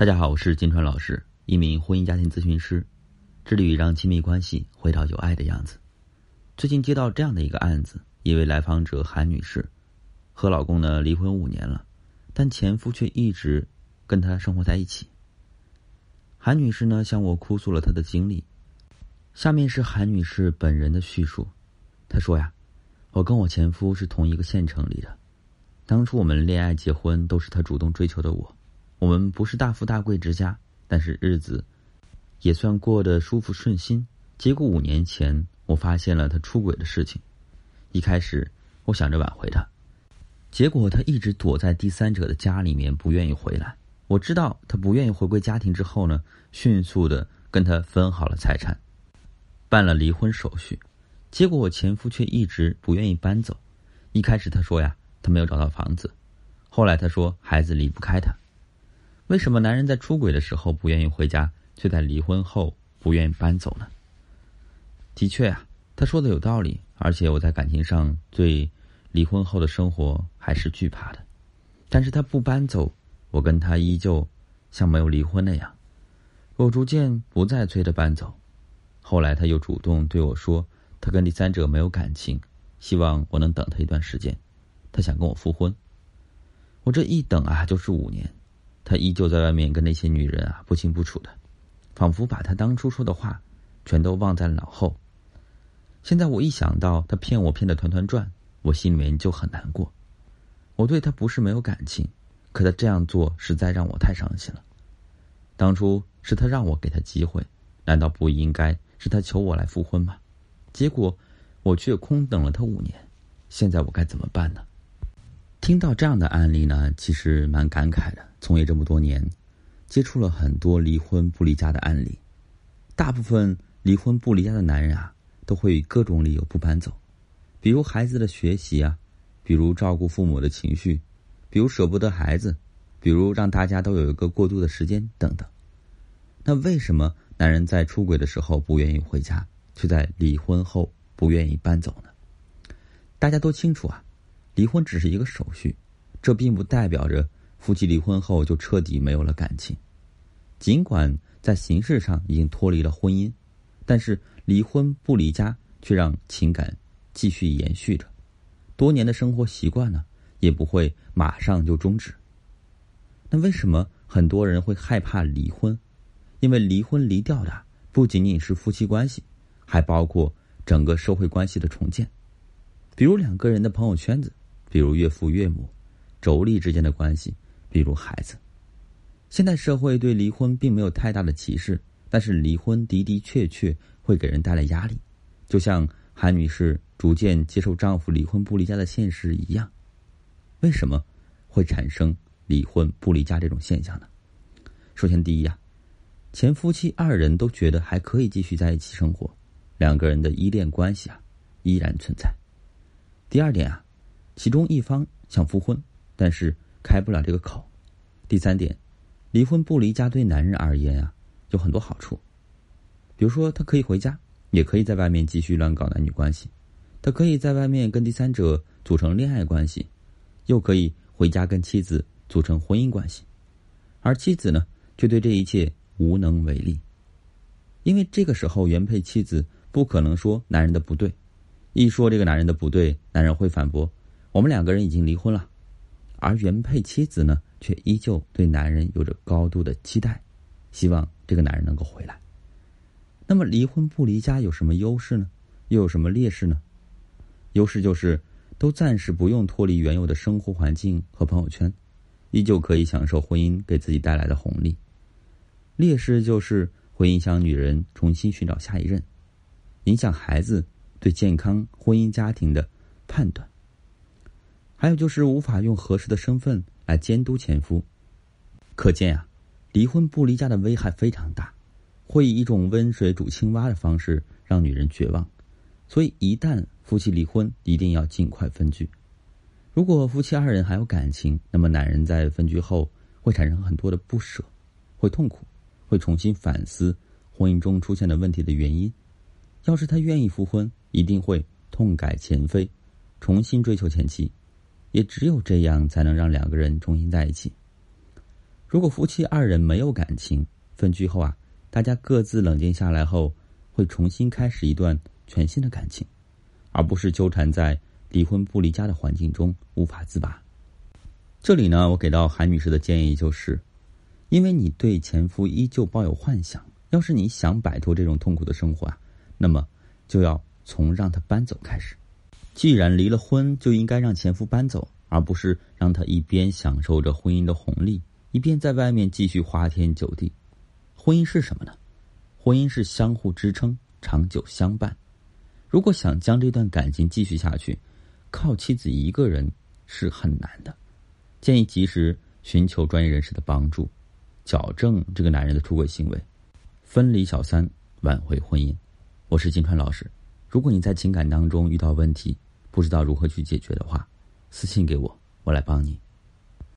大家好，我是金川老师，一名婚姻家庭咨询师，致力于让亲密关系回到有爱的样子。最近接到这样的一个案子，一位来访者韩女士，和老公呢离婚五年了，但前夫却一直跟她生活在一起。韩女士呢向我哭诉了她的经历，下面是韩女士本人的叙述。她说呀，我跟我前夫是同一个县城里的，当初我们恋爱结婚都是他主动追求的我。我们不是大富大贵之家，但是日子也算过得舒服顺心。结果五年前，我发现了他出轨的事情。一开始，我想着挽回他，结果他一直躲在第三者的家里面，不愿意回来。我知道他不愿意回归家庭之后呢，迅速的跟他分好了财产，办了离婚手续。结果我前夫却一直不愿意搬走。一开始他说呀，他没有找到房子，后来他说孩子离不开他。为什么男人在出轨的时候不愿意回家，却在离婚后不愿意搬走呢？的确啊，他说的有道理。而且我在感情上对离婚后的生活还是惧怕的。但是他不搬走，我跟他依旧像没有离婚那样。我逐渐不再催他搬走。后来他又主动对我说，他跟第三者没有感情，希望我能等他一段时间。他想跟我复婚。我这一等啊，就是五年。他依旧在外面跟那些女人啊不清不楚的，仿佛把他当初说的话全都忘在了脑后。现在我一想到他骗我骗得团团转，我心里面就很难过。我对他不是没有感情，可他这样做实在让我太伤心了。当初是他让我给他机会，难道不应该是他求我来复婚吗？结果我却空等了他五年，现在我该怎么办呢？听到这样的案例呢，其实蛮感慨的。从业这么多年，接触了很多离婚不离家的案例，大部分离婚不离家的男人啊，都会以各种理由不搬走，比如孩子的学习啊，比如照顾父母的情绪，比如舍不得孩子，比如让大家都有一个过渡的时间等等。那为什么男人在出轨的时候不愿意回家，却在离婚后不愿意搬走呢？大家都清楚啊。离婚只是一个手续，这并不代表着夫妻离婚后就彻底没有了感情。尽管在形式上已经脱离了婚姻，但是离婚不离家却让情感继续延续着。多年的生活习惯呢，也不会马上就终止。那为什么很多人会害怕离婚？因为离婚离掉的不仅仅是夫妻关系，还包括整个社会关系的重建，比如两个人的朋友圈子。比如岳父岳母、妯娌之间的关系，比如孩子。现代社会对离婚并没有太大的歧视，但是离婚的的确确会给人带来压力，就像韩女士逐渐接受丈夫离婚不离家的现实一样。为什么会产生离婚不离家这种现象呢？首先，第一啊，前夫妻二人都觉得还可以继续在一起生活，两个人的依恋关系啊依然存在。第二点啊。其中一方想复婚，但是开不了这个口。第三点，离婚不离家对男人而言啊有很多好处，比如说他可以回家，也可以在外面继续乱搞男女关系；他可以在外面跟第三者组成恋爱关系，又可以回家跟妻子组成婚姻关系。而妻子呢，却对这一切无能为力，因为这个时候原配妻子不可能说男人的不对，一说这个男人的不对，男人会反驳。我们两个人已经离婚了，而原配妻子呢，却依旧对男人有着高度的期待，希望这个男人能够回来。那么，离婚不离家有什么优势呢？又有什么劣势呢？优势就是都暂时不用脱离原有的生活环境和朋友圈，依旧可以享受婚姻给自己带来的红利。劣势就是会影响女人重新寻找下一任，影响孩子对健康婚姻家庭的判断。还有就是无法用合适的身份来监督前夫，可见啊，离婚不离家的危害非常大，会以一种温水煮青蛙的方式让女人绝望。所以，一旦夫妻离婚，一定要尽快分居。如果夫妻二人还有感情，那么男人在分居后会产生很多的不舍，会痛苦，会重新反思婚姻中出现的问题的原因。要是他愿意复婚，一定会痛改前非，重新追求前妻。也只有这样，才能让两个人重新在一起。如果夫妻二人没有感情，分居后啊，大家各自冷静下来后，会重新开始一段全新的感情，而不是纠缠在离婚不离家的环境中无法自拔。这里呢，我给到韩女士的建议就是，因为你对前夫依旧抱有幻想，要是你想摆脱这种痛苦的生活啊，那么就要从让他搬走开始。既然离了婚，就应该让前夫搬走，而不是让他一边享受着婚姻的红利，一边在外面继续花天酒地。婚姻是什么呢？婚姻是相互支撑、长久相伴。如果想将这段感情继续下去，靠妻子一个人是很难的。建议及时寻求专业人士的帮助，矫正这个男人的出轨行为，分离小三，挽回婚姻。我是金川老师。如果你在情感当中遇到问题，不知道如何去解决的话，私信给我，我来帮你。